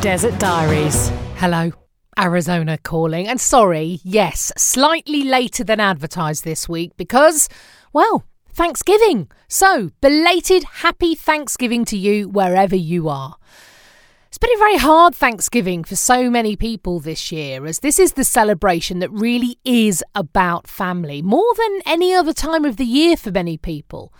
Desert Diaries. Hello. Arizona calling. And sorry, yes, slightly later than advertised this week because, well, Thanksgiving. So, belated happy Thanksgiving to you wherever you are. It's been a very hard Thanksgiving for so many people this year, as this is the celebration that really is about family, more than any other time of the year for many people.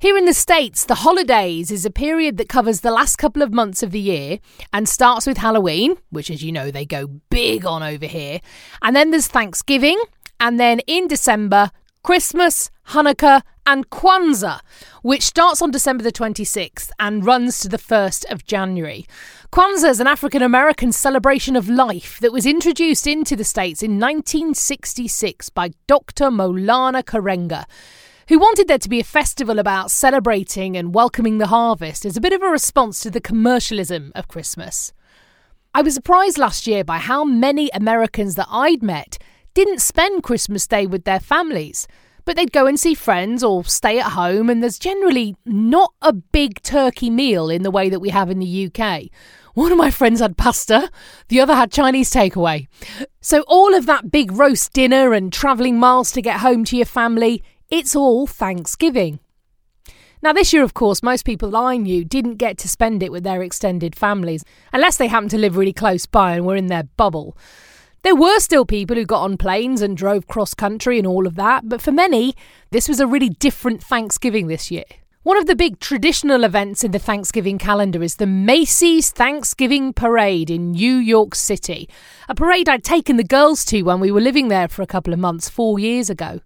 Here in the States, the holidays is a period that covers the last couple of months of the year and starts with Halloween, which, as you know, they go big on over here. And then there's Thanksgiving. And then in December, Christmas, Hanukkah, and Kwanzaa, which starts on December the 26th and runs to the 1st of January. Kwanzaa is an African American celebration of life that was introduced into the States in 1966 by Dr. Maulana Karenga, who wanted there to be a festival about celebrating and welcoming the harvest as a bit of a response to the commercialism of Christmas. I was surprised last year by how many Americans that I'd met didn't spend Christmas Day with their families but they'd go and see friends or stay at home, and there's generally not a big turkey meal in the way that we have in the UK. One of my friends had pasta, the other had Chinese takeaway. So, all of that big roast dinner and travelling miles to get home to your family, it's all Thanksgiving. Now, this year, of course, most people I knew didn't get to spend it with their extended families, unless they happened to live really close by and were in their bubble. There were still people who got on planes and drove cross country and all of that, but for many, this was a really different Thanksgiving this year. One of the big traditional events in the Thanksgiving calendar is the Macy's Thanksgiving Parade in New York City, a parade I'd taken the girls to when we were living there for a couple of months four years ago.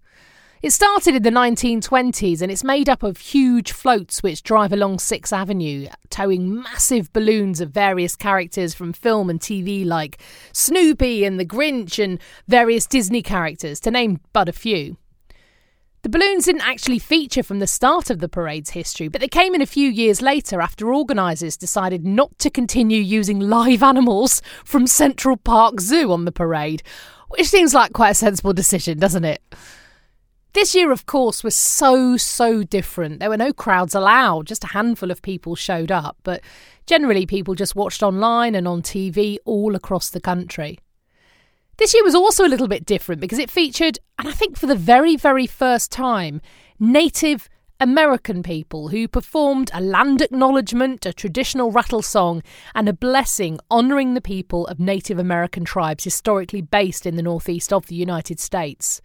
It started in the 1920s and it's made up of huge floats which drive along 6th Avenue, towing massive balloons of various characters from film and TV like Snoopy and the Grinch and various Disney characters, to name but a few. The balloons didn't actually feature from the start of the parade's history, but they came in a few years later after organisers decided not to continue using live animals from Central Park Zoo on the parade, which seems like quite a sensible decision, doesn't it? This year, of course, was so, so different. There were no crowds allowed, just a handful of people showed up, but generally people just watched online and on TV all across the country. This year was also a little bit different because it featured, and I think for the very, very first time, Native American people who performed a land acknowledgement, a traditional rattle song, and a blessing honouring the people of Native American tribes historically based in the northeast of the United States.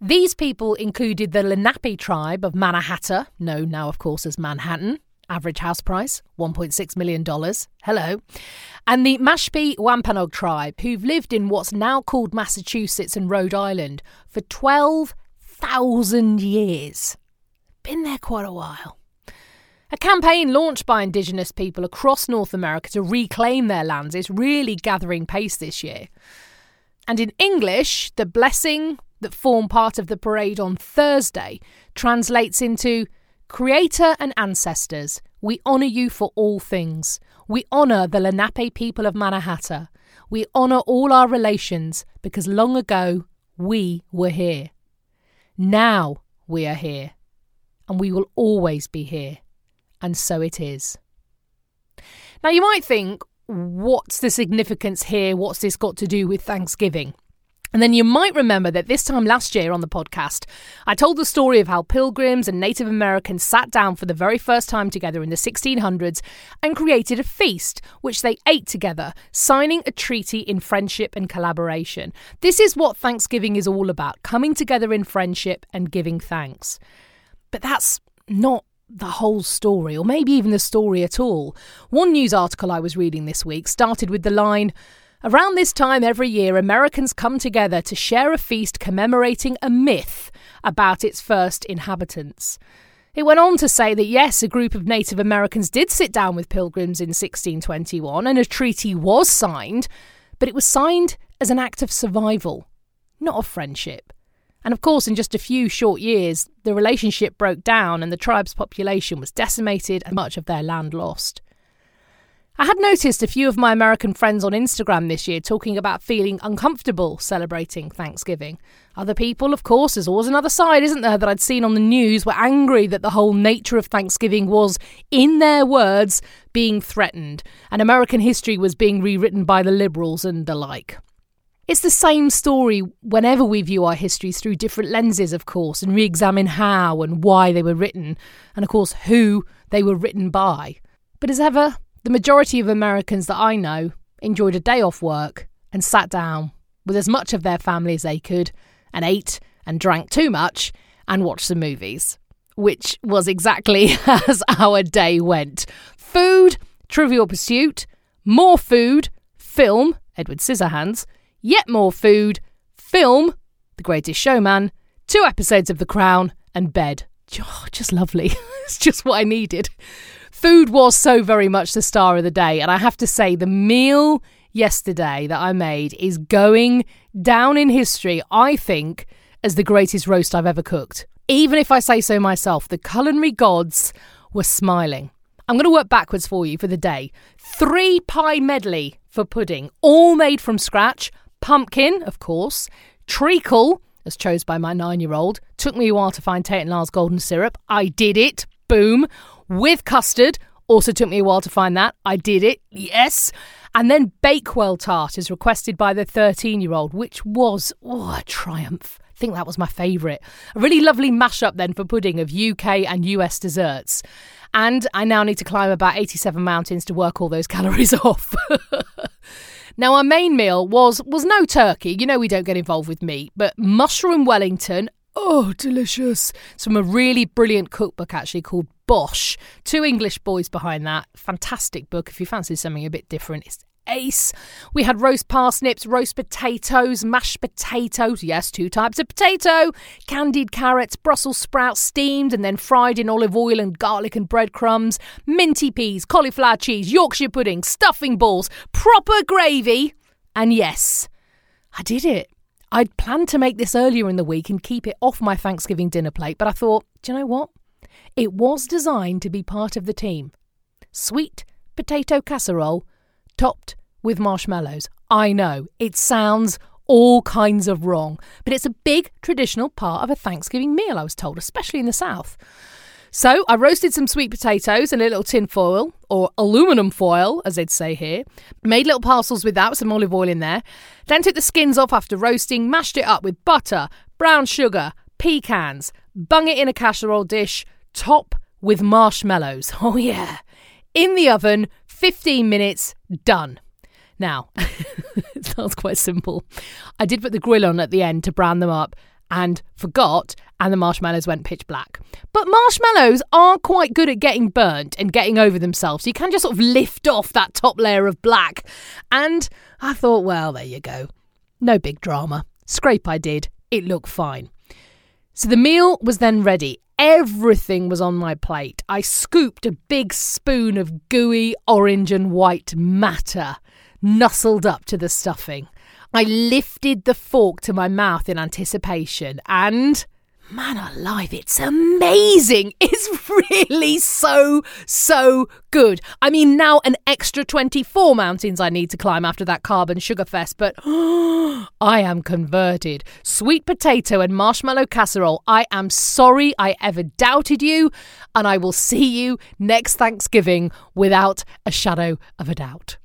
These people included the Lenape tribe of Manahatta, known now, of course, as Manhattan. Average house price, $1.6 million. Hello. And the Mashpee Wampanoag tribe, who've lived in what's now called Massachusetts and Rhode Island for 12,000 years. Been there quite a while. A campaign launched by Indigenous people across North America to reclaim their lands is really gathering pace this year. And in English, the blessing that form part of the parade on Thursday translates into Creator and ancestors, we honour you for all things. We honour the Lenape people of Manahatta. We honour all our relations because long ago we were here. Now we are here. And we will always be here. And so it is. Now you might think, what's the significance here? What's this got to do with Thanksgiving? And then you might remember that this time last year on the podcast, I told the story of how pilgrims and Native Americans sat down for the very first time together in the 1600s and created a feast, which they ate together, signing a treaty in friendship and collaboration. This is what Thanksgiving is all about coming together in friendship and giving thanks. But that's not the whole story, or maybe even the story at all. One news article I was reading this week started with the line, Around this time every year, Americans come together to share a feast commemorating a myth about its first inhabitants. It went on to say that yes, a group of Native Americans did sit down with pilgrims in 1621 and a treaty was signed, but it was signed as an act of survival, not of friendship. And of course, in just a few short years, the relationship broke down and the tribe's population was decimated and much of their land lost. I had noticed a few of my American friends on Instagram this year talking about feeling uncomfortable celebrating Thanksgiving. Other people, of course, there's always another side, isn't there, that I'd seen on the news were angry that the whole nature of Thanksgiving was, in their words, being threatened, and American history was being rewritten by the liberals and the like. It's the same story whenever we view our histories through different lenses, of course, and re examine how and why they were written, and of course, who they were written by. But as ever, the majority of Americans that I know enjoyed a day off work and sat down with as much of their family as they could and ate and drank too much and watched some movies, which was exactly as our day went. Food, Trivial Pursuit, more food, film, Edward Scissorhands, yet more food, film, The Greatest Showman, two episodes of The Crown, and bed. Oh, just lovely. it's just what I needed. Food was so very much the star of the day. And I have to say, the meal yesterday that I made is going down in history, I think, as the greatest roast I've ever cooked. Even if I say so myself, the culinary gods were smiling. I'm going to work backwards for you for the day. Three pie medley for pudding, all made from scratch. Pumpkin, of course. Treacle, as chose by my nine year old. Took me a while to find Tate and Lyle's golden syrup. I did it. Boom with custard. Also took me a while to find that. I did it, yes. And then Bakewell tart is requested by the 13 year old, which was oh, a triumph. I think that was my favourite. A really lovely mashup then for pudding of UK and US desserts. And I now need to climb about 87 mountains to work all those calories off. now our main meal was was no turkey. You know we don't get involved with meat, but mushroom wellington. Oh, delicious. It's from a really brilliant cookbook actually called Bosh. Two English boys behind that. Fantastic book. If you fancy something a bit different, it's ace. We had roast parsnips, roast potatoes, mashed potatoes, yes, two types of potato, candied carrots, Brussels sprouts steamed and then fried in olive oil and garlic and breadcrumbs, minty peas, cauliflower cheese, Yorkshire pudding, stuffing balls, proper gravy. And yes, I did it. I'd planned to make this earlier in the week and keep it off my Thanksgiving dinner plate, but I thought, do you know what? It was designed to be part of the team. Sweet potato casserole topped with marshmallows. I know, it sounds all kinds of wrong, but it's a big traditional part of a Thanksgiving meal, I was told, especially in the South. So I roasted some sweet potatoes in a little tin foil, or aluminum foil, as they'd say here. Made little parcels with that, with some olive oil in there. Then took the skins off after roasting, mashed it up with butter, brown sugar, pecans, bung it in a casserole dish, top with marshmallows. Oh, yeah. In the oven, 15 minutes, done. Now, it sounds quite simple. I did put the grill on at the end to brown them up and forgot, and the marshmallows went pitch black. But marshmallows are quite good at getting burnt and getting over themselves. So You can just sort of lift off that top layer of black. And I thought, well, there you go. No big drama. Scrape I did. It looked fine. So the meal was then ready. Everything was on my plate. I scooped a big spoon of gooey orange and white matter, nuzzled up to the stuffing. I lifted the fork to my mouth in anticipation and Man alive, it's amazing. It's really so, so good. I mean, now an extra 24 mountains I need to climb after that carbon sugar fest, but I am converted. Sweet potato and marshmallow casserole, I am sorry I ever doubted you, and I will see you next Thanksgiving without a shadow of a doubt.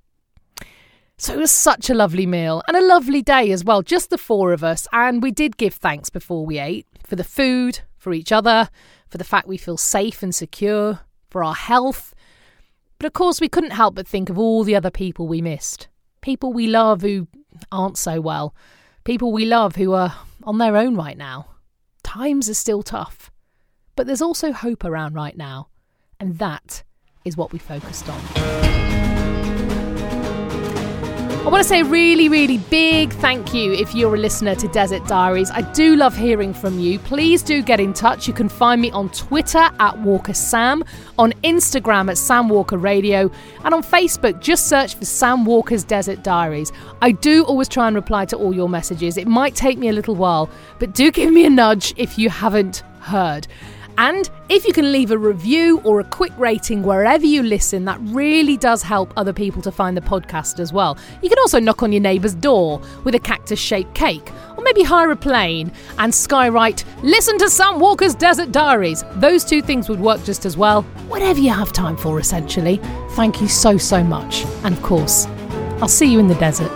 So it was such a lovely meal and a lovely day as well, just the four of us. And we did give thanks before we ate for the food, for each other, for the fact we feel safe and secure, for our health. But of course, we couldn't help but think of all the other people we missed. People we love who aren't so well. People we love who are on their own right now. Times are still tough. But there's also hope around right now. And that is what we focused on. I want to say really, really big thank you if you're a listener to Desert Diaries. I do love hearing from you. Please do get in touch. You can find me on Twitter at Walker Sam, on Instagram at Sam Walker Radio, and on Facebook, just search for Sam Walker's Desert Diaries. I do always try and reply to all your messages. It might take me a little while, but do give me a nudge if you haven't heard. And if you can leave a review or a quick rating wherever you listen, that really does help other people to find the podcast as well. You can also knock on your neighbour's door with a cactus shaped cake, or maybe hire a plane and skywrite, listen to Sam Walker's Desert Diaries. Those two things would work just as well. Whatever you have time for, essentially. Thank you so, so much. And of course, I'll see you in the desert.